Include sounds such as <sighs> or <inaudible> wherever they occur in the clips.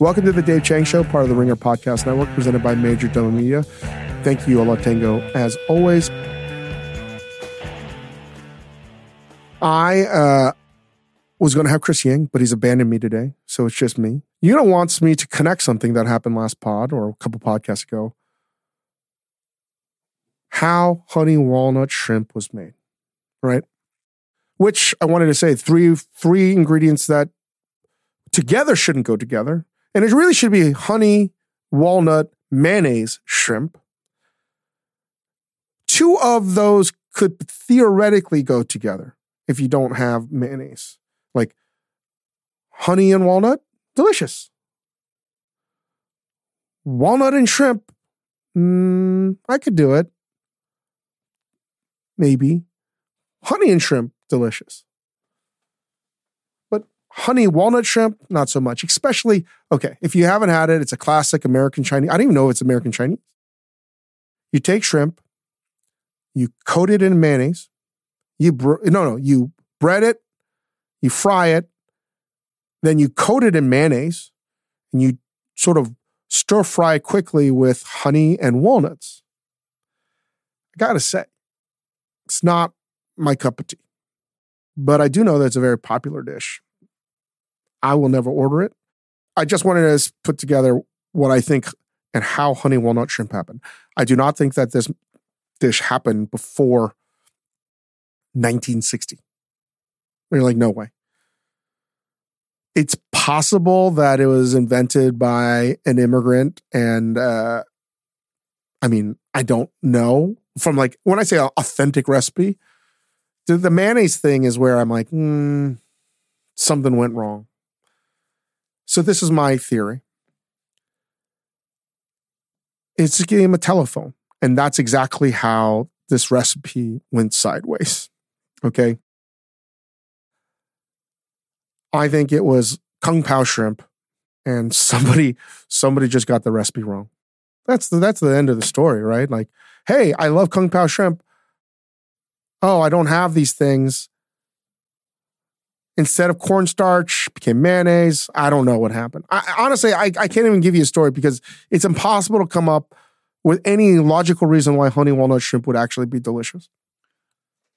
Welcome to the Dave Chang Show, part of the Ringer Podcast Network, presented by Majordomo Media. Thank you, Olatengo, as always. I uh, was going to have Chris Ying, but he's abandoned me today, so it's just me. Euno wants me to connect something that happened last pod or a couple podcasts ago. How honey walnut shrimp was made, right? Which I wanted to say three three ingredients that together shouldn't go together, and it really should be honey walnut mayonnaise shrimp. Two of those could theoretically go together if you don't have mayonnaise. Like honey and walnut, delicious. Walnut and shrimp, mm, I could do it. Maybe. Honey and shrimp, delicious. Honey walnut shrimp, not so much. Especially, okay, if you haven't had it, it's a classic American Chinese. I don't even know if it's American Chinese. You take shrimp, you coat it in mayonnaise, you br- no no you bread it, you fry it, then you coat it in mayonnaise, and you sort of stir fry quickly with honey and walnuts. I gotta say, it's not my cup of tea, but I do know that it's a very popular dish. I will never order it. I just wanted to put together what I think and how honey walnut shrimp happened. I do not think that this dish happened before 1960. You're like, no way. It's possible that it was invented by an immigrant, and uh, I mean, I don't know. From like when I say authentic recipe, the, mayonnaise thing is where I'm like, hmm, something went wrong. So this is my theory. It's a game of telephone. And that's exactly how this recipe went sideways. Okay. I think it was kung pao shrimp and somebody somebody just got the recipe wrong. That's the that's the end of the story, right? Like, hey, I love kung pao shrimp. Oh, I don't have these things. Instead of cornstarch, became mayonnaise. I don't know what happened. I, honestly, I, I can't even give you a story because it's impossible to come up with any logical reason why honey walnut shrimp would actually be delicious.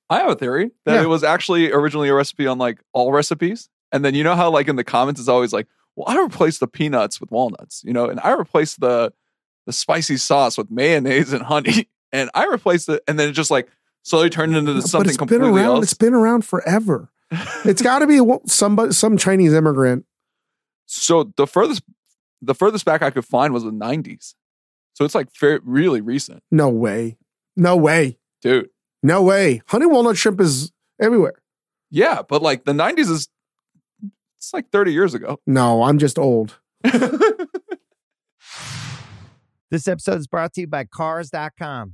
I have a theory that Yeah. it was actually originally a recipe on like all recipes. And then you know how like in the comments it's always like, well, I replaced the peanuts with walnuts, you know, and I replaced the the spicy sauce with mayonnaise and honey. <laughs> And I replaced it, and then it just like slowly turned into something it's been completely around. else. It's been around forever. It's got to be somebody, some Chinese immigrant. so the furthest the furthest back I could find was the 90s. So it's like fair, really recent, No way. No way. dude. No way. Honey walnut shrimp is everywhere. Yeah, but like the 90s is it's like 30 years ago. No, I'm just old. <laughs> This episode is brought to you by Cars.com.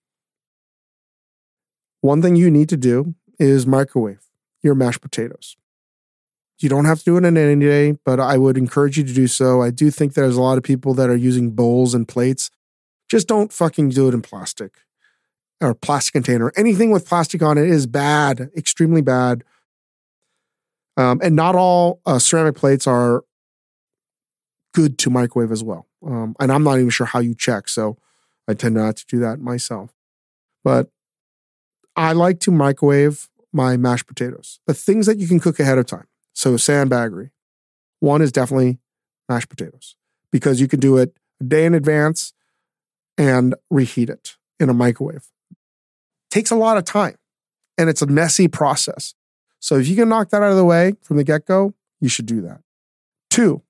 One thing you need to do is microwave your mashed potatoes. You don't have to do it in any day, but I would encourage you to do so. I do think there's a lot of people that are using bowls and plates. Just don't fucking do it in plastic or plastic container. Anything with plastic on it is bad, extremely bad. Um, and not all uh, ceramic plates are good to microwave as well. Um, and I'm not even sure how you check, so I tend not to do that myself. But I like to microwave my mashed potatoes. The things that you can cook ahead of time. So sandbaggery. One is definitely mashed potatoes because you can do it a day in advance and reheat it in a microwave. Takes a lot of time and it's a messy process. So if you can knock that out of the way from the get go, you should do that. Two,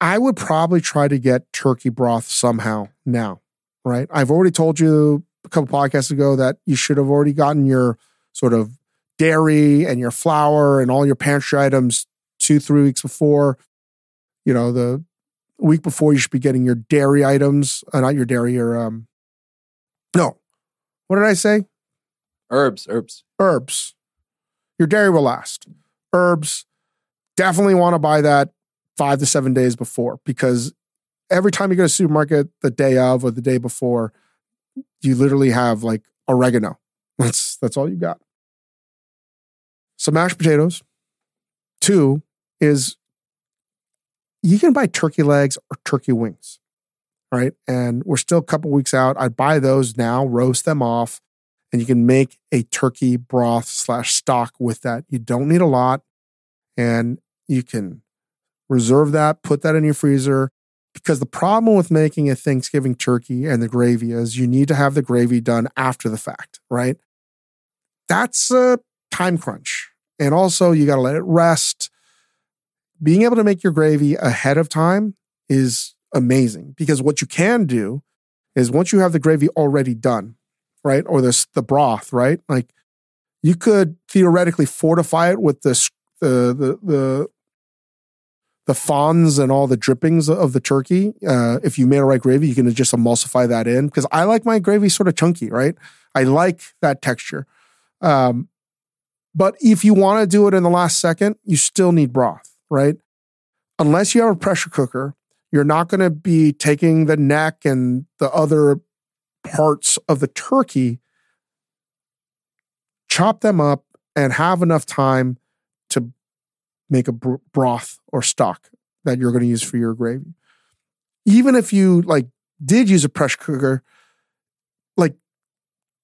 I would probably try to get turkey broth somehow now, right? I've already told you a couple podcasts ago that you should have already gotten your sort of dairy and your flour and all your pantry items two, three weeks before. You know, the week before, you should be getting your dairy items, uh, not your dairy, your um. No, what did I say? Herbs, herbs. Herbs. Your dairy will last. Herbs. Definitely want to buy that five to seven days before because every time you go to supermarket the day of or the day before, you literally have like oregano. That's that's all you got. Some mashed potatoes. Two is you can buy turkey legs or turkey wings. Right. And we're still a couple weeks out. I'd buy those now, roast them off, and you can make a turkey broth slash stock with that. You don't need a lot. And you can reserve that, put that in your freezer. Because the problem with making a Thanksgiving turkey and the gravy is you need to have the gravy done after the fact, right? That's a time crunch. And also, you got to let it rest. Being able to make your gravy ahead of time is amazing because what you can do is once you have the gravy already done, right? Or this the broth, right? Like you could theoretically fortify it with this the the the the fawns and all the drippings of the turkey. Uh, if you made a right gravy, you can just emulsify that in because I like my gravy sort of chunky, right? I like that texture. Um, but if you want to do it in the last second, you still need broth, right? Unless you have a pressure cooker, you're not going to be taking the neck and the other parts of the turkey, chop them up, and have enough time to make a broth or stock that you're going to use for your gravy. Even if you like did use a pressure cooker, like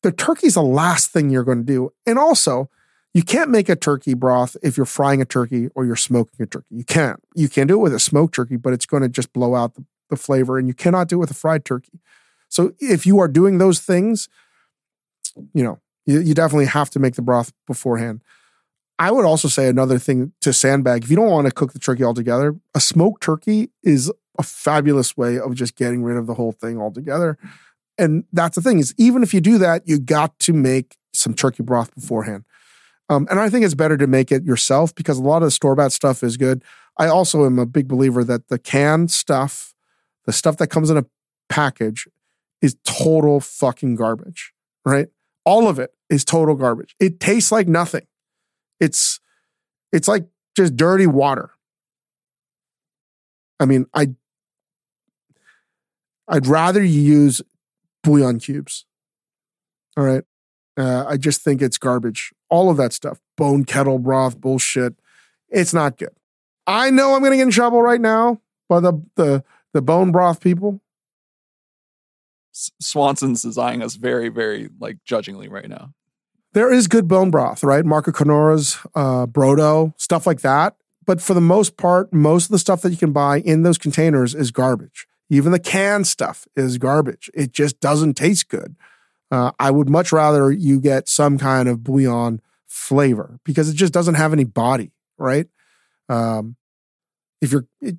the turkey's the last thing you're going to do. And also, you can't make a turkey broth if you're frying a turkey or you're smoking a turkey. You can't. You can do it with a smoked turkey, but it's going to just blow out the, the flavor, and you cannot do it with a fried turkey. So if you are doing those things, you know, you, you definitely have to make the broth beforehand. I would also say another thing to sandbag if you don't want to cook the turkey altogether, a smoked turkey is a fabulous way of just getting rid of the whole thing altogether. And that's the thing is even if you do that, you got to make some turkey broth beforehand. Um, and I think it's better to make it yourself because a lot of the store bought stuff is good. I also am a big believer that the canned stuff, the stuff that comes in a package, is total fucking garbage, right? All of it is total garbage. It tastes like nothing. It's it's like just dirty water. I mean, I I'd rather you use bouillon cubes. All right. Uh, I just think it's garbage. All of that stuff, bone kettle broth bullshit. It's not good. I know I'm going to get in trouble right now by the the the bone broth people. Swanson's is eyeing us very, very like judgingly right now. There is good bone broth, right? Marco Canora's, uh, Brodo, stuff like that. But for the most part, most of the stuff that you can buy in those containers is garbage. Even the canned stuff is garbage. It just doesn't taste good. Uh, I would much rather you get some kind of bouillon flavor because it just doesn't have any body, right? Um, if you're, it,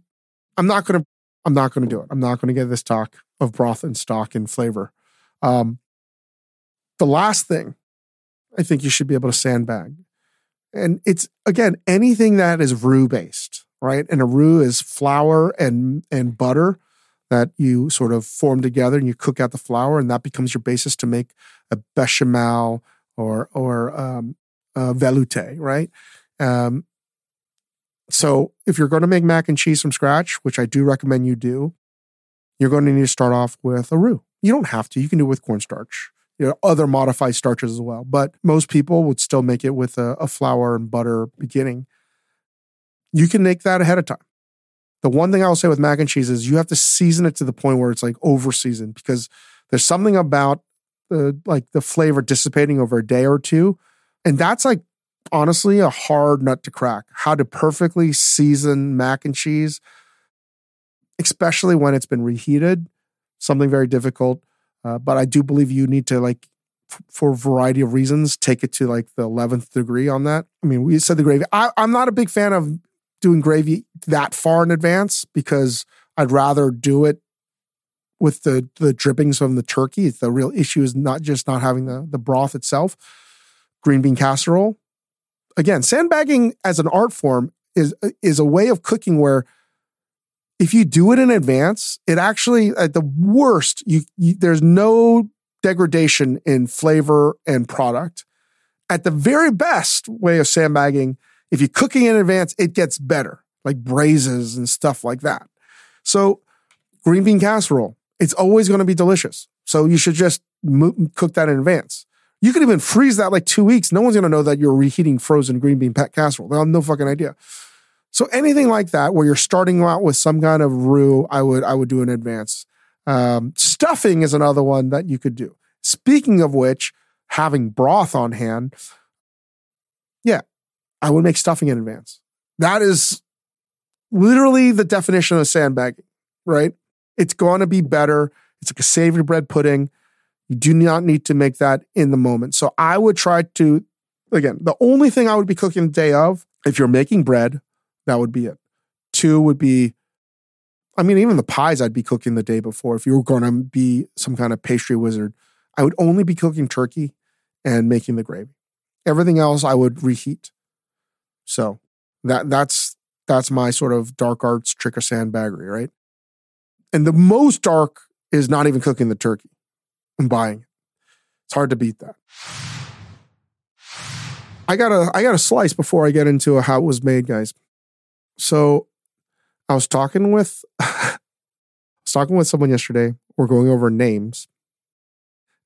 I'm not gonna, I'm not gonna do it. I'm not gonna get this talk of broth and stock and flavor. Um, the last thing I think you should be able to sandbag, and it's again anything that is roux based, right? And a roux is flour and and butter that you sort of form together and you cook out the flour and that becomes your basis to make a bechamel or or um, velouté, right? Um, so if you're going to make mac and cheese from scratch, which I do recommend you do, you're going to need to start off with a roux. You don't have to. You can do it with cornstarch. You know, other modified starches as well. But most people would still make it with a, a flour and butter beginning. You can make that ahead of time. The one thing I will say with mac and cheese is you have to season it to the point where it's like over seasoned because there's something about the like the flavor dissipating over a day or two. And that's like honestly a hard nut to crack. How to perfectly season mac and cheese, especially when it's been reheated, something very difficult. Uh, but I do believe you need to like for a variety of reasons take it to like the 11th degree on that. I mean, we said the gravy. I, I'm not a big fan of doing gravy that far in advance because I'd rather do it with the the drippings from the turkey. The real issue is not just not having the the broth itself. Green bean casserole. Again, sandbagging as an art form is is a way of cooking where if you do it in advance, it actually at the worst, you, you there's no degradation in flavor and product. At the very best way of sandbagging, if you're cooking in advance, it gets better, like braises and stuff like that. So, green bean casserole, it's always going to be delicious. So you should just mo- cook that in advance. You could even freeze that like two weeks. No one's going to know that you're reheating frozen green bean casserole. They'll have no fucking idea. So anything like that, where you're starting out with some kind of roux, I would I would do in advance. Um, stuffing is another one that you could do. Speaking of which, having broth on hand, yeah, I would make stuffing in advance. That is literally the definition of sandbagging, right? It's going to be better. It's like a savory bread pudding. You do not need to make that in the moment. So I would try to, again, the only thing I would be cooking the day of, if you're making bread, that would be it. Two would be, I mean, even the pies I'd be cooking the day before. If you were going to be some kind of pastry wizard, I would only be cooking turkey and making the gravy. Everything else I would reheat. So that that's that's my sort of dark arts trick or sandbaggery, right? And the most dark is not even cooking the turkey and buying it. It's hard to beat that. I got a I got a slice before I get into how it was made, guys. So I was talking with <laughs> I was talking with someone yesterday. We're going over names.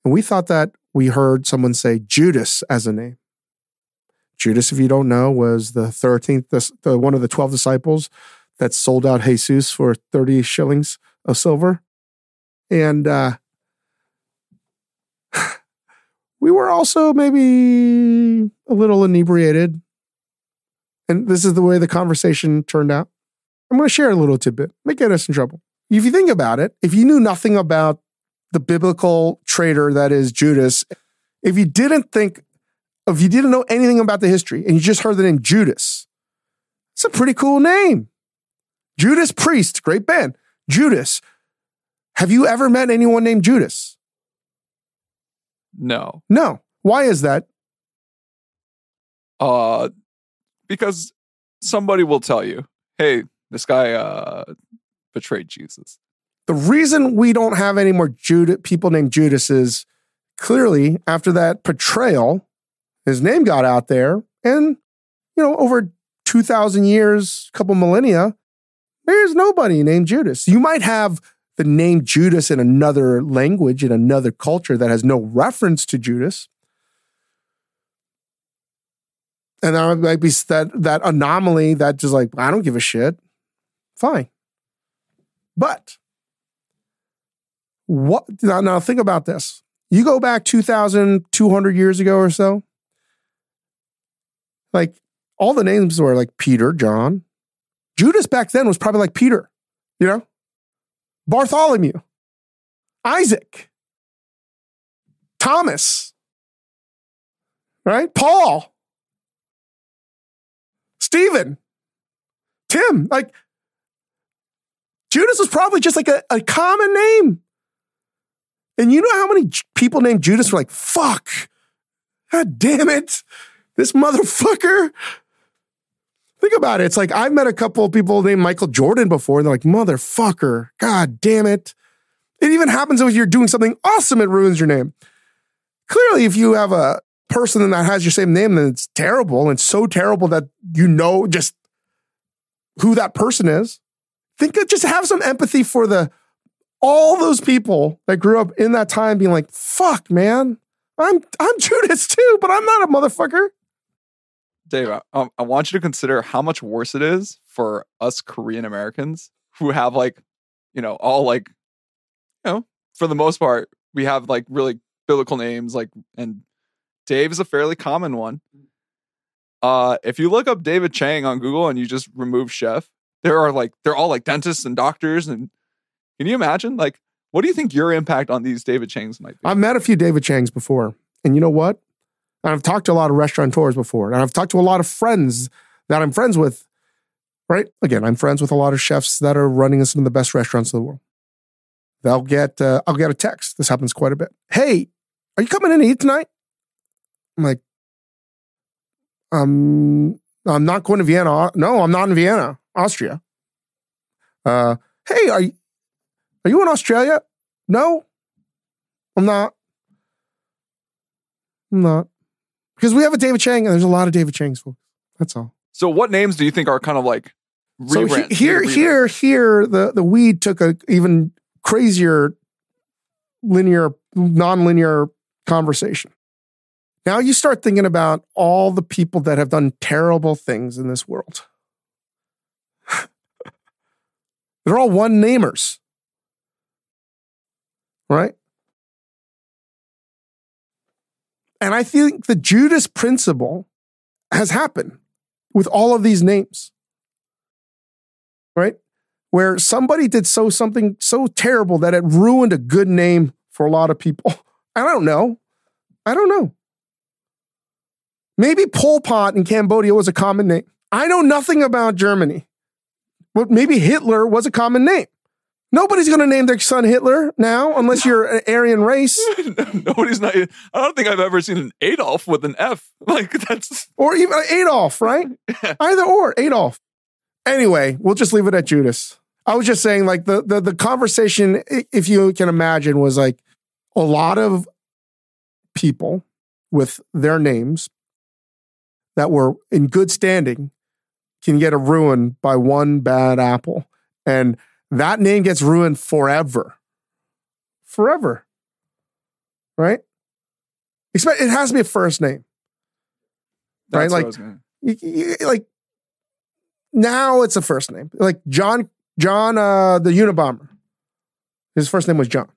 And we thought that we heard someone say Judas as a name. Judas, if you don't know, was the 13th, the, the one of the 12 disciples that sold out Jesus for 30 shillings of silver. And uh, <sighs> we were also maybe a little inebriated. And this is the way the conversation turned out. I'm going to share a little tidbit, Make get us in trouble. If you think about it, if you knew nothing about the biblical traitor that is Judas, if you didn't think, if you didn't know anything about the history and you just heard the name Judas, it's a pretty cool name. Judas Priest, great band. Judas. Have you ever met anyone named Judas? No. No. Why is that? Uh because somebody will tell you, "Hey, this guy uh betrayed Jesus." The reason we don't have any more Judas, people named Judas is clearly after that betrayal, his name got out there, and you know, over two thousand years, couple millennia, there's nobody named Judas. You might have the name Judas in another language, in another culture that has no reference to Judas. And there might be that, that anomaly that just like, I don't give a shit. Fine. But what now, now think about this. You go back 2,200 years ago or so, like all the names were like Peter, John. Judas back then was probably like Peter, you know? Bartholomew, Isaac, Thomas, right? Paul, Stephen, Tim. Like, Judas was probably just like a, a common name. And you know how many people named Judas were like, fuck, God damn it, this motherfucker. Think about it. It's like I've met a couple of people named Michael Jordan before, and they're like, motherfucker, God damn it. It even happens if you're doing something awesome, it ruins your name. Clearly, if you have a person that has your same name, then it's terrible. And it's so terrible that you know just who that person is. Think of just have some empathy for the all those people that grew up in that time being like, fuck, man, I'm I'm <laughs> Judas too, but I'm not a motherfucker. Dave, I, um, I want you to consider how much worse it is for us Korean Americans who have like, you know, all like, you know, for the most part, we have like really biblical names, like, and Dave is a fairly common one. Uh, if you look up David Chang on Google and you just remove chef, there are like they're all like dentists and doctors, and can you imagine like what do you think your impact on these David Changs might be? I've met a few David Changs before, and you know what? And I've talked to a lot of restaurateurs before, and I've talked to a lot of friends that I'm friends with. Right? Again, I'm friends with a lot of chefs that are running some of the best restaurants in the world. They'll get, uh, I'll get a text. This happens quite a bit. Hey, are you coming in to eat tonight? I'm like, um, I'm not going to Vienna. No, I'm not in Vienna, Austria. Uh, hey, are you, are you in Australia? No, I'm not. I'm not. Because we have a David Chang and there's a lot of David Changs, folks. That's all. So, what names do you think are kind of like So he- here, here, here, the, the weed took a even crazier linear, non-linear conversation. Now you start thinking about all the people that have done terrible things in this world. <laughs> They're all one namers. Right? And I think the Judas principle has happened with all of these names. Right? Where somebody did so something so terrible that it ruined a good name for a lot of people. <laughs> I don't know. I don't know. Maybe Pol Pot in Cambodia was a common name. I know nothing about Germany. But maybe Hitler was a common name. Nobody's going to name their son Hitler now unless you're an Aryan race <laughs> Nobody's not. I don't think I've ever seen an Adolf with an F. <laughs> Like that's or even uh, Adolf, right? <laughs> Either or, Adolf. Anyway, we'll just leave it at Judas. I was just saying, like the the the conversation, if you can imagine, was like a lot of people with their names that were in good standing can get a ruin by one bad apple, and that name gets ruined forever, forever, right? Expect it has to be a first name. that's Right, like- you- you- like now it's a first name. Like john john uh the unabomber. His first name was john.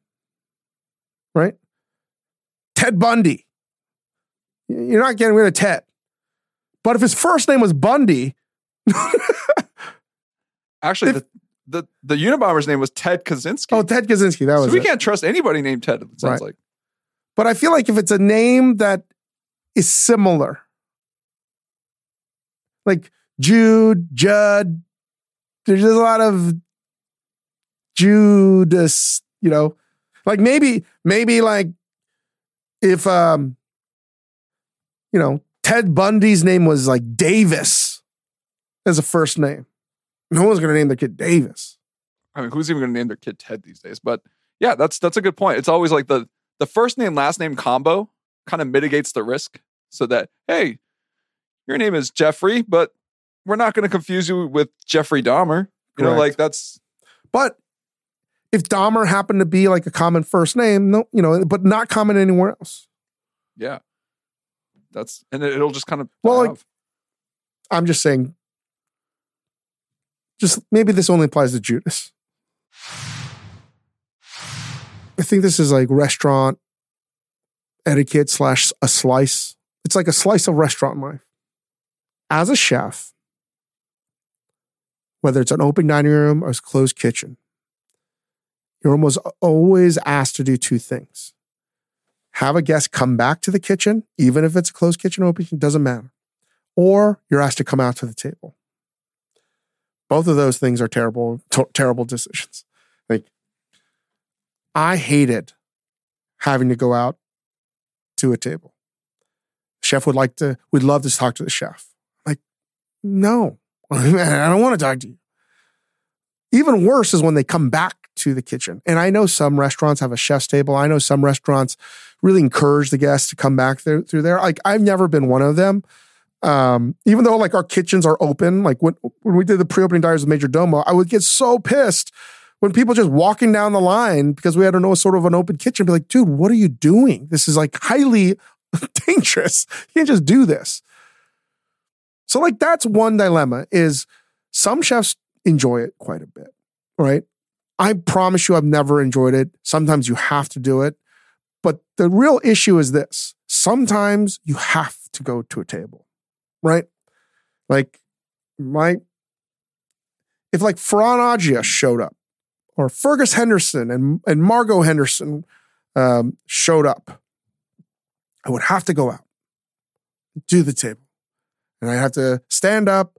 Right? Ted bundy. You're not getting rid of ted but if his first name was bundy actually If- the, the the Unabomber's name was Ted Kaczynski. oh ted kaczynski that so was we it. can't trust anybody named Ted. It sounds Right. like but i feel like if it's a name that is similar like jude judd there's just a lot of judas you know like maybe maybe like if um you know ted bundy's name was like davis as a first name no one's going to name their kid davis I mean, who's even going to name their kid Ted these days? But yeah, that's that's a good point. It's always like the the first name last name combo kind of mitigates the risk, so that hey, your name is Jeffrey, but we're not going to confuse you with Jeffrey Dahmer. You know, like that's But if Dahmer happened to be like a common first name, no, you know, but not common anywhere else. yeah, that's and it, it'll just kind of Well, like- off. I'm just saying, just maybe this only applies to Judas. I think this is like restaurant etiquette slash a slice. It's like a slice of restaurant life. As a chef, whether it's an open dining room or a closed kitchen, you're almost always asked to do two things. Have a guest come back to the kitchen, even if it's a closed kitchen open kitchen, doesn't matter or you're asked to come out to the table. Both of those things are terrible, to- terrible decisions. Like, I hated having to go out to a table. Chef would like to, we'd love to talk to the chef. Like, no, <laughs> I don't want to talk to you. Even worse is when they come back to the kitchen. And I know some restaurants have a chef's table. I know some restaurants really encourage the guests to come back there, through there. Like, I've never been one of them um, even though like our kitchens are open, like when, when we did the pre-opening diaries with Majordomo, I would get so pissed when people just walking down the line because we had a no sort of an open kitchen, be like, dude, what are you doing? This is like highly <laughs> dangerous. You can't just do this. So like that's one dilemma is some chefs enjoy it quite a bit, right? I promise you I've never enjoyed it. Sometimes you have to do it. But the real issue is this. Sometimes you have to go to a table right? Like my if like Ferran Adria showed up, or Fergus Henderson and and Margot Henderson um, showed up, I would have to go out to the table, and I have to stand up.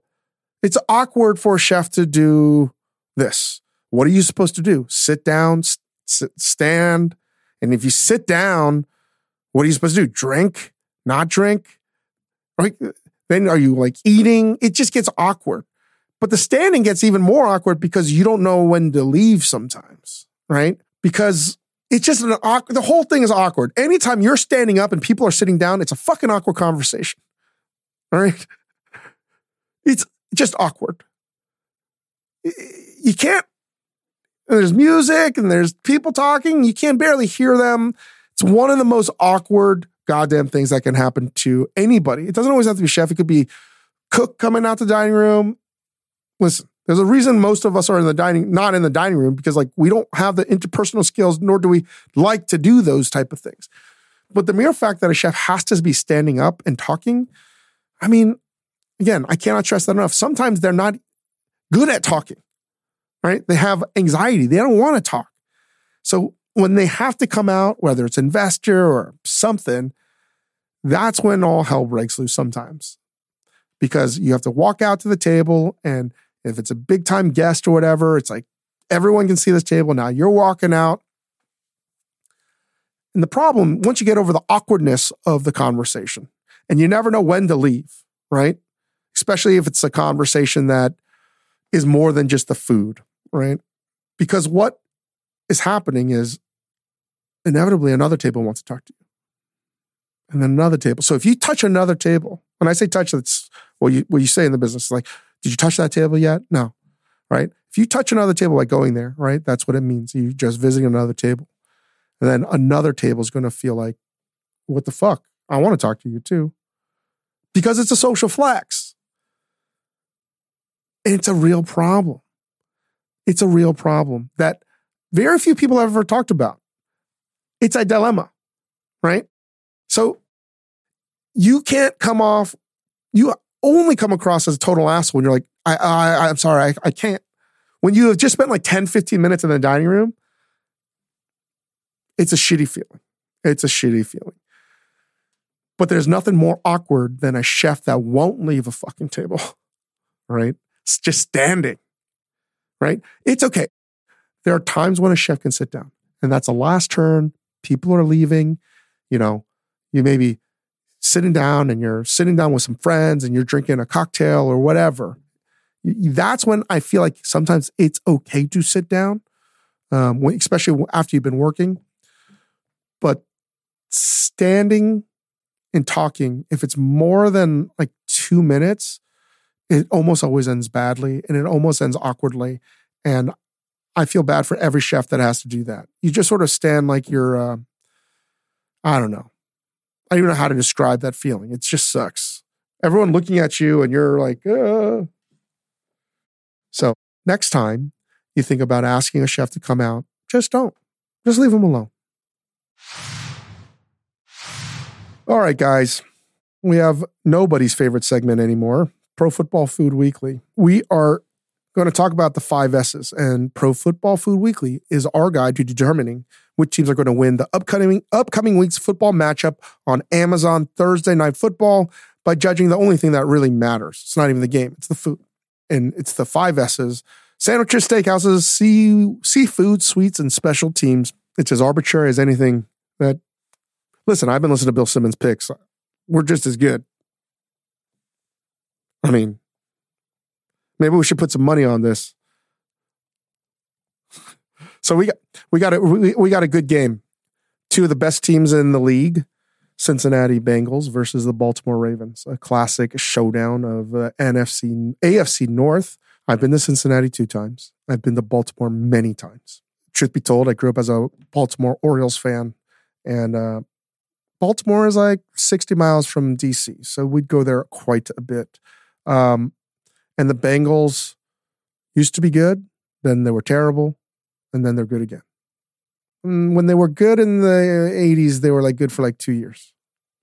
It's awkward for a chef to do this. What are you supposed to do? Sit down, sit, stand, and if you sit down, what are you supposed to do? Drink, not drink, right? then are you like eating? It just gets awkward But the standing gets even more awkward because you don't know when to leave sometimes, right? Because it's just an awkward, the whole thing is awkward. Anytime you're standing up and people are sitting down, it's a fucking awkward conversation. All right. It's just awkward. You can't, there's music and there's people talking. You can barely hear them. It's one of the most awkward goddamn things that can happen to anybody. It doesn't always have to be chef. It could be cook coming out the dining room. Listen, there's a reason most of us are in the dining, not in the dining room, because like we don't have the interpersonal skills, nor do we like to do those type of things. But the mere fact that a chef has to be standing up and talking, I mean, again, I cannot stress that enough. Sometimes they're not good at talking, right? They have anxiety. They don't want to talk. So when they have to come out, whether it's investor or something, that's when all hell breaks loose sometimes. Because you have to walk out to the table, and if it's a big time guest or whatever, it's like everyone can see this table. Now you're walking out. And the problem, once you get over the awkwardness of the conversation, and you never know when to leave, right? Especially if it's a conversation that is more than just the food, right? Because what is happening is inevitably another table wants to talk to you. And then another table. So if you touch another table, when I say touch, that's what you what you say in the business. Like, did you touch that table yet? No. Right? If you touch another table by going there, right? That's what it means. You're just visiting another table. And then another table is going to feel like, what the fuck? I want to talk to you too. Because it's a social flex. And it's a real problem. It's a real problem that very few people have ever talked about. It's a dilemma, right? So you can't come off, you only come across as a total asshole when you're like, I, I, I'm sorry, I, I can't. When you have just spent like 10, 15 minutes in the dining room, it's a shitty feeling. It's a shitty feeling. But there's nothing more awkward than a chef that won't leave a fucking table, <laughs> right? It's just standing, right? It's okay. There are times when a chef can sit down, and that's a last turn. People are leaving. You know, you may be sitting down and you're sitting down with some friends and you're drinking a cocktail or whatever. That's when I feel like sometimes it's okay to sit down, um, especially after you've been working. But standing and talking, if it's more than like two minutes, it almost always ends badly and it almost ends awkwardly. And I feel bad for every chef that has to do that. You just sort of stand like you're, uh, I don't know. I don't even know how to describe that feeling. It just sucks. Everyone looking at you and you're like, uh. So next time you think about asking a chef to come out, just don't. Just leave them alone. All right, guys. We have nobody's favorite segment anymore Pro Football Food Weekly. We are going to talk about the five S's, and Pro Football Food Weekly is our guide to determining which teams are going to win the upcoming upcoming week's football matchup on Amazon Thursday Night Football by judging the only thing that really matters. It's not even the game; it's the food, and it's the five S's: sandwiches, steakhouses, sea, seafood, sweets, and special teams. It's as arbitrary as anything that. Listen, I've been listening to Bill Simmons picks. We're just as good. I mean, Maybe we should put some money on this. So we got we got a we, we got a good game. Two of the best teams in the league, Cincinnati Bengals versus the Baltimore Ravens, a classic showdown of uh, NFC AFC North. I've been to Cincinnati two times. I've been to Baltimore many times. Truth be told, I grew up as a Baltimore Orioles fan, and uh, Baltimore is like 60 miles from DC, so we'd go there quite a bit. Um, and the Bengals used to be good, then they were terrible, and then they're good again. And when they were good in the 80s, they were like good for like two years.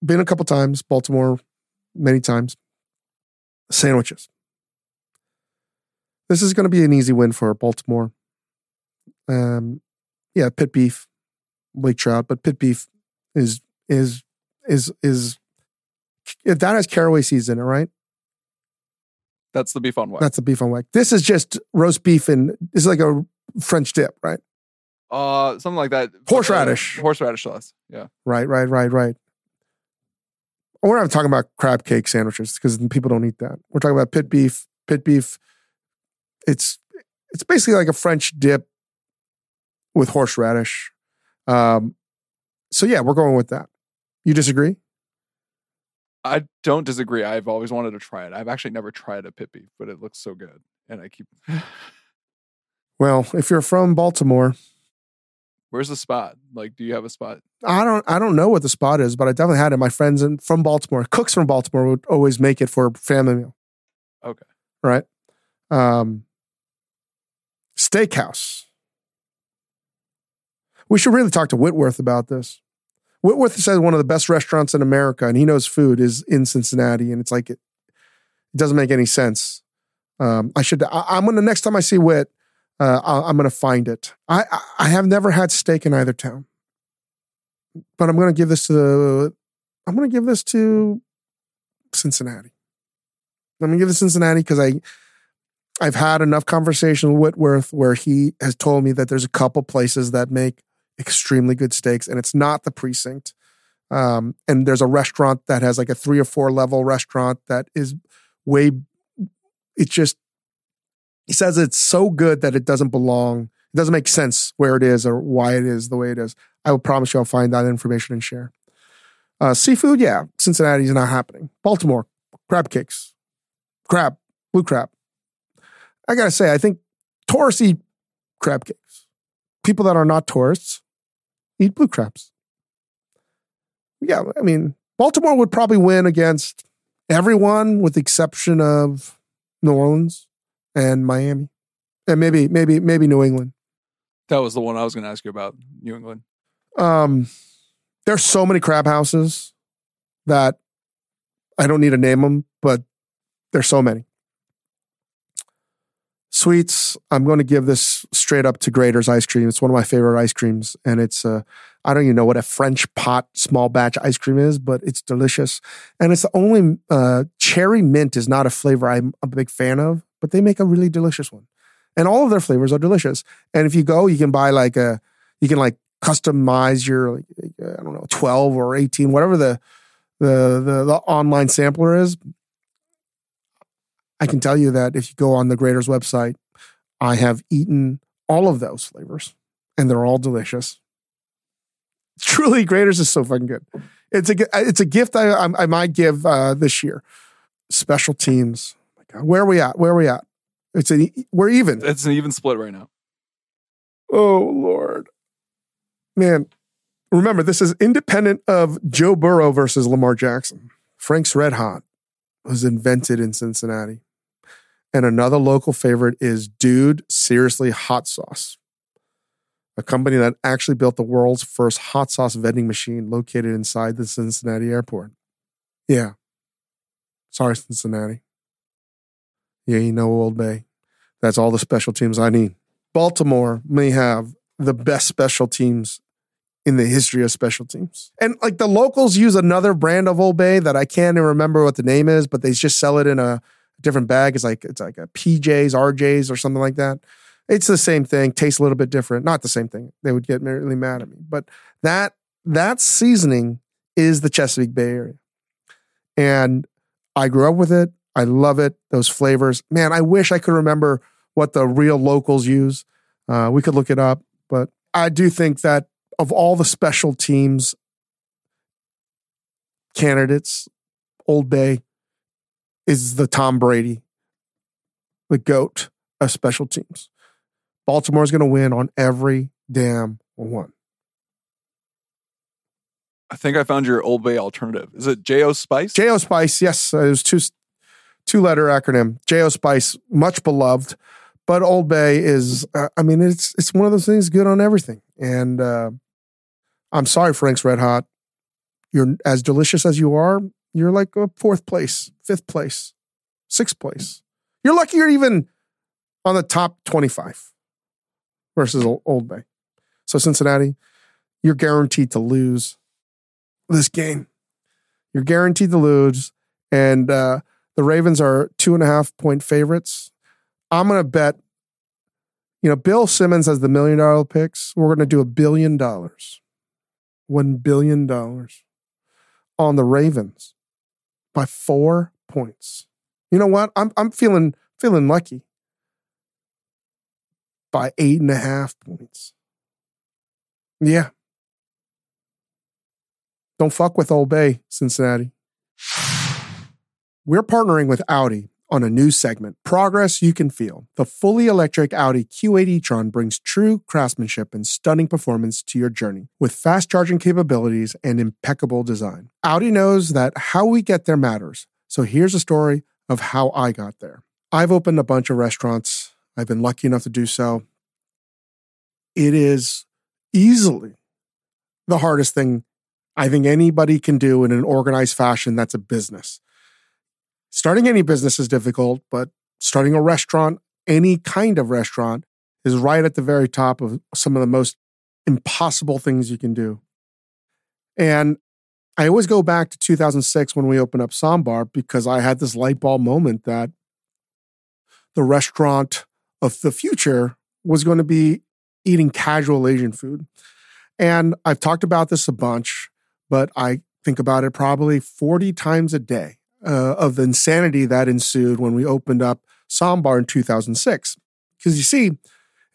Been a couple times, Baltimore, many times. Sandwiches. This is going to be an easy win for Baltimore. Um, yeah, pit beef, Blake Trout, but pit beef is is is is if that has caraway seeds in it, right? That's the beef on weck. That's the beef on weck. This is just roast beef and it's like a French dip, right? Uh, something like that. Horseradish. Uh, horseradish sauce. Yeah. Right, right, right, right. We're not talking about crab cake sandwiches because people don't eat that. We're talking about pit beef, pit beef, It's it's basically like a French dip with horseradish. Um, so yeah, we're going with that. You disagree? I don't disagree. I've always wanted to try it. I've actually never tried a beef, but it looks so good, and I keep. <sighs> Well, if you're from Baltimore, Where's the spot? Like, do you have a spot? I don't I don't know what the spot is, but I definitely had it. My friends in, from Baltimore, cooks from Baltimore would always make it for a family meal. Okay. Right. Um, steakhouse. We should really talk to Whitworth about this. Whitworth says one of the best restaurants in America, and he knows food is in Cincinnati, and it's like it, it doesn't make any sense. Um, I should. I, I'm gonna next time I see Whit, uh, I, I'm gonna find it. I, I I have never had steak in either town, but I'm gonna give this to the. I'm gonna give this to Cincinnati. I'm gonna give this to Cincinnati because I I've had enough conversation with Whitworth where he has told me that there's a couple places that make extremely good steaks, and it's not the precinct. Um, and there's a restaurant that has like a three or four level restaurant that is way. It just he says it's so good that it doesn't belong. It doesn't make sense where it is or why it is the way it is. I will promise you I'll find that information and share. Uh, seafood, yeah, Cincinnati's not happening. Baltimore, crab cakes, crab, blue crab. I gotta say, I think tourists eat crab cakes. People that are not tourists eat blue crabs. Yeah, I mean, Baltimore would probably win against everyone with the exception of New Orleans and Miami. And maybe, maybe, maybe New England. That was the one I was going to ask you about. New England. Um, there's so many crab houses that I don't need to name them, but there's so many. Sweets, I'm going to give this straight up to Graeter's ice cream. It's one of my favorite ice creams, and it's a I don't even know what a French pot small batch ice cream is, but it's delicious. And it's the only uh, cherry mint is not a flavor I'm a big fan of, but they make a really delicious one. And all of their flavors are delicious. And if you go, you can buy like a you can like customize your like, I don't know 12 or 18 whatever the the the, the online sampler is. I can tell you that if you go on the Graeter's website, I have eaten all of those flavors, and they're all delicious. <laughs> Truly, Graeter's is so fucking good. It's a it's a gift I I, I might give uh, this year. Special teams. Oh my God, where are we at? Where are we at? It's an we're even. It's an even split right now. Oh Lord, man! Remember, this is independent of Joe Burrow versus Lamar Jackson. Frank's Red Hot was invented in Cincinnati. And another local favorite is Dude Seriously Hot Sauce, a company that actually built the world's first hot sauce vending machine located inside the Cincinnati airport. Yeah. Sorry, Cincinnati. Yeah, you know Old Bay. That's all the special teams I need. Baltimore may have the best special teams in the history of special teams. And like the locals use another brand of Old Bay that I can't even remember what the name is, but they just sell it in a different bag. It's like it's like a PJs, RJs, or something like that. It's the same thing, tastes a little bit different. Not the same thing. They would get really mad at me. But that that seasoning is the Chesapeake Bay Area. And I grew up with it. I love it. Those flavors. Man, I wish I could remember what the real locals use. Uh, we could look it up, but I do think that of all the special teams candidates, Old Bay is the Tom Brady, the GOAT of special teams. Baltimore's going to win on every damn one. I think I found your Old Bay alternative. Is it J.O. Spice? J.O. Spice, yes. It was two, two letter acronym. J.O. Spice, much beloved. But Old Bay is, uh, I mean, it's it's one of those things good on everything. And uh, I'm sorry, Frank's Red Hot. You're as delicious as you are. You're like a fourth place, fifth place, sixth place. You're lucky you're even on the top 25 versus Old Bay. So Cincinnati, you're guaranteed to lose this game. You're guaranteed to lose, and uh, the Ravens are two and a half point favorites. I'm going to bet. You know, Bill Simmons has the million dollar picks. We're going to do a billion dollars, one billion dollars on the Ravens by four points. You know what? I'm I'm feeling feeling lucky. by eight and a half points. Yeah. Don't fuck with Old Bay, Cincinnati. We're partnering with Audi on a new segment, Progress You Can Feel. The fully electric Audi Q8 e-tron brings true craftsmanship and stunning performance to your journey with fast charging capabilities and impeccable design. Audi knows that how we get there matters. So here's a story of how I got there. I've opened a bunch of restaurants. I've been lucky enough to do so. It is easily the hardest thing I think anybody can do in an organized fashion that's a business. Starting any business is difficult, but starting a restaurant, any kind of restaurant, is right at the very top of some of the most impossible things you can do. And I always go back to 2006 when we opened up Ssäm Bar because I had this light bulb moment that the restaurant of the future was going to be eating casual Asian food. And I've talked about this a bunch, but I think about it probably 40 times a day uh, of the insanity that ensued when we opened up Ssäm Bar in 2006. Because you see,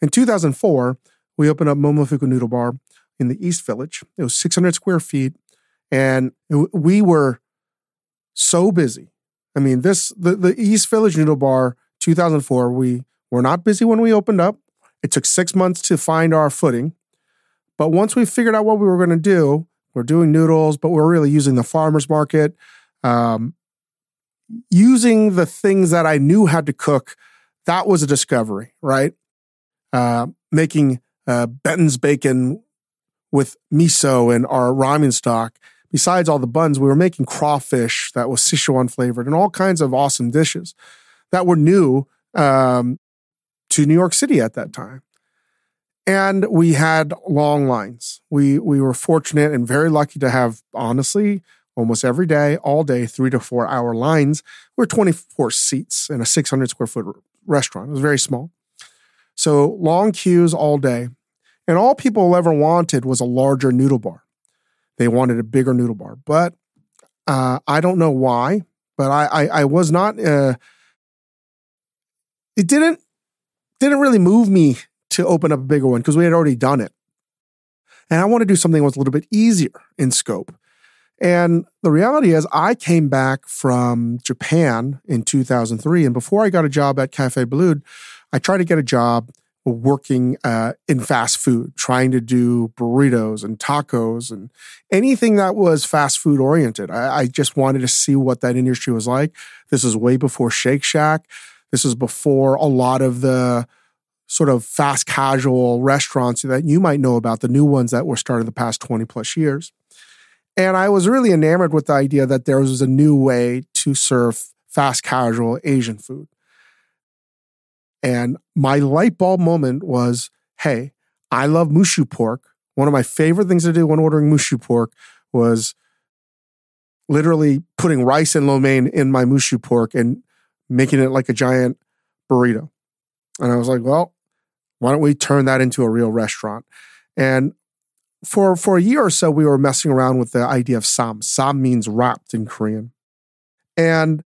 in 2004, we opened up Momofuku Noodle Bar in the East Village. It was 600 square feet, and we were so busy. I mean, this the, the East Village Noodle Bar 2004. We were not busy when we opened up. It took six months to find our footing, but once we figured out what we were going to do, we're doing noodles, but we're really using the farmers market. Um, using the things that I knew how to cook, that was a discovery, right? Uh, making uh, Benton's bacon with miso and our ramen stock. Besides all the buns, we were making crawfish that was Sichuan flavored and all kinds of awesome dishes that were new um, to New York City at that time. And we had long lines. We we were fortunate and very lucky to have, honestly, almost every day, all day, three to four hour lines. We're 24 seats in a 600 square foot restaurant. It was very small. So long queues all day. And all people ever wanted was a larger noodle bar. They wanted a bigger noodle bar. But uh, I don't know why, but I, I, I was not, uh, it didn't, didn't really move me to open up a bigger one because we had already done it. And I want to do something that was a little bit easier in scope. And the reality is, I came back from Japan in 2003. And before I got a job at Cafe Boulud, I tried to get a job working uh, in fast food, trying to do burritos and tacos and anything that was fast food oriented. I, I just wanted to see what that industry was like. This is way before Shake Shack. This is before a lot of the sort of fast casual restaurants that you might know about, the new ones that were started the past 20 plus years. And I was really enamored with the idea that there was a new way to serve fast casual Asian food. And my light bulb moment was hey, I love mushu pork. One of my favorite things to do when ordering mushu pork was literally putting rice and lo mein in my mushu pork and making it like a giant burrito. And I was like, well, why don't we turn that into a real restaurant? And for for a year or so, we were messing around with the idea of ssam. Ssam means wrapped in Korean, and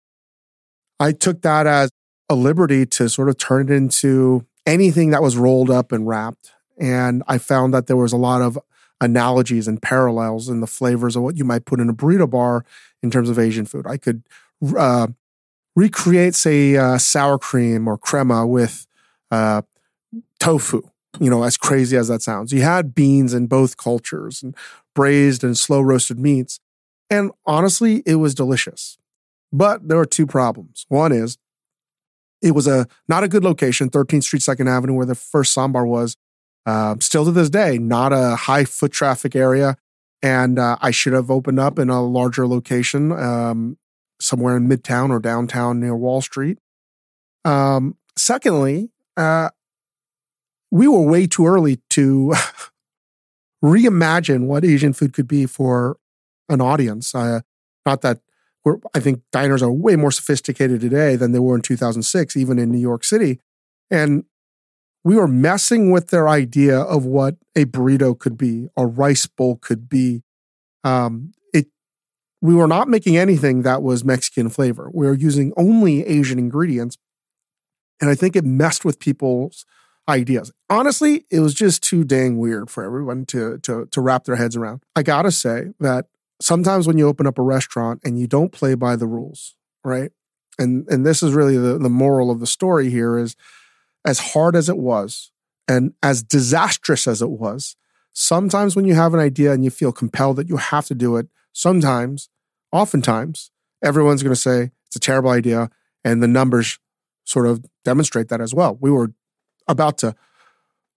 I took that as a liberty to sort of turn it into anything that was rolled up and wrapped. And I found that there was a lot of analogies and parallels in the flavors of what you might put in a burrito bar in terms of Asian food. I could uh, recreate, say, uh, sour cream or crema with uh, tofu you know, as crazy as that sounds. You had beans in both cultures and braised and slow roasted meats. And honestly, it was delicious. But there were two problems. One is it was a not a good location, 13th Street, 2nd Avenue, where the first Ssäm Bar was. Uh, still to this day, not a high foot traffic area. And uh, I should have opened up in a larger location, um, somewhere in Midtown or downtown near Wall Street. Um, secondly, uh, we were way too early to <laughs> reimagine what Asian food could be for an audience. Uh, not that we're, I think diners are way more sophisticated today than they were in 2006, even in New York City. And we were messing with their idea of what a burrito could be, a rice bowl could be. Um, it, we were not making anything that was Mexican flavor. We were using only Asian ingredients. And I think it messed with people's ideas. Honestly, it was just too dang weird for everyone to to to wrap their heads around. I gotta say that sometimes when you open up a restaurant and you don't play by the rules, right? And and this is really the, the moral of the story here is as hard as it was and as disastrous as it was, sometimes when you have an idea and you feel compelled that you have to do it, sometimes, oftentimes, everyone's going to say it's a terrible idea. And the numbers sort of demonstrate that as well. We were about to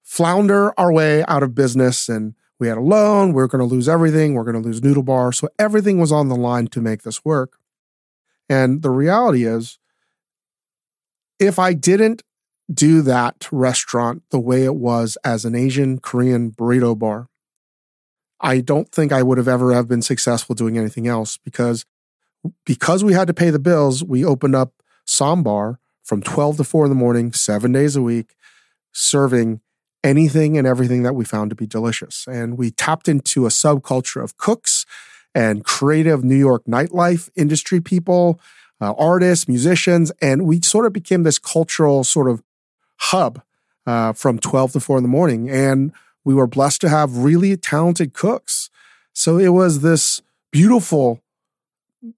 flounder our way out of business and we had a loan. We we're going to lose everything. We're going to lose Noodle Bar. So everything was on the line to make this work. And the reality is, if I didn't do that restaurant the way it was as an Asian Korean burrito bar, I don't think I would have ever have been successful doing anything else because because we had to pay the bills, we opened up Ssäm Bar from 12 to 4 in the morning, 7 days a week, serving anything and everything that we found to be delicious. And we tapped into a subculture of cooks and creative New York nightlife industry people, uh, artists, musicians, and we sort of became this cultural sort of hub uh, from 12 to 4 in the morning. And we were blessed to have really talented cooks. So it was this beautiful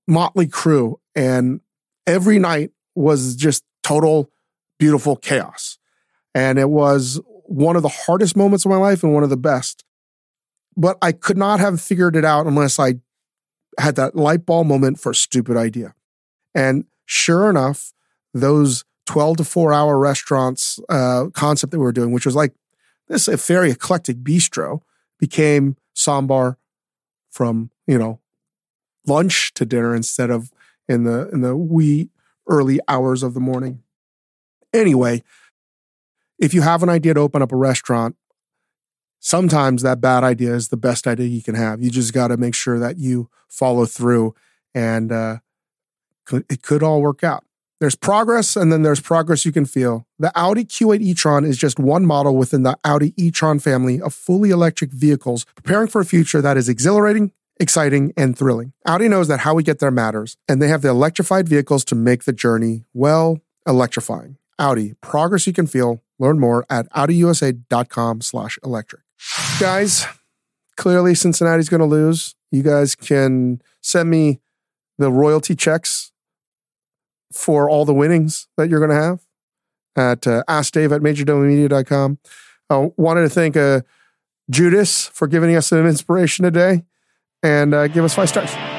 motley crew. And every night was just total beautiful chaos. And it was one of the hardest moments of my life and one of the best. But I could not have figured it out unless I had that light bulb moment for a stupid idea. And sure enough, those 12 to 4 hour restaurants uh, concept that we were doing, which was like this a very eclectic bistro, became Ssäm Bar from, you know, lunch to dinner instead of in the in the wee early hours of the morning. Anyway, if you have an idea to open up a restaurant, sometimes that bad idea is the best idea you can have. You just got to make sure that you follow through and uh, it could all work out. There's progress and then there's progress you can feel. The Audi Q8 e-tron is just one model within the Audi e-tron family of fully electric vehicles preparing for a future that is exhilarating, exciting, and thrilling. Audi knows that how we get there matters, and they have the electrified vehicles to make the journey, well, electrifying. Audi, progress you can feel. Learn more at AudiUSA.com slash electric. Guys, clearly Cincinnati's going to lose. You guys can send me the royalty checks for all the winnings that you're going to have at uh, askdave at majordomomedia.com. I uh, wanted to thank uh, Judas for giving us some inspiration today and uh, give us five stars.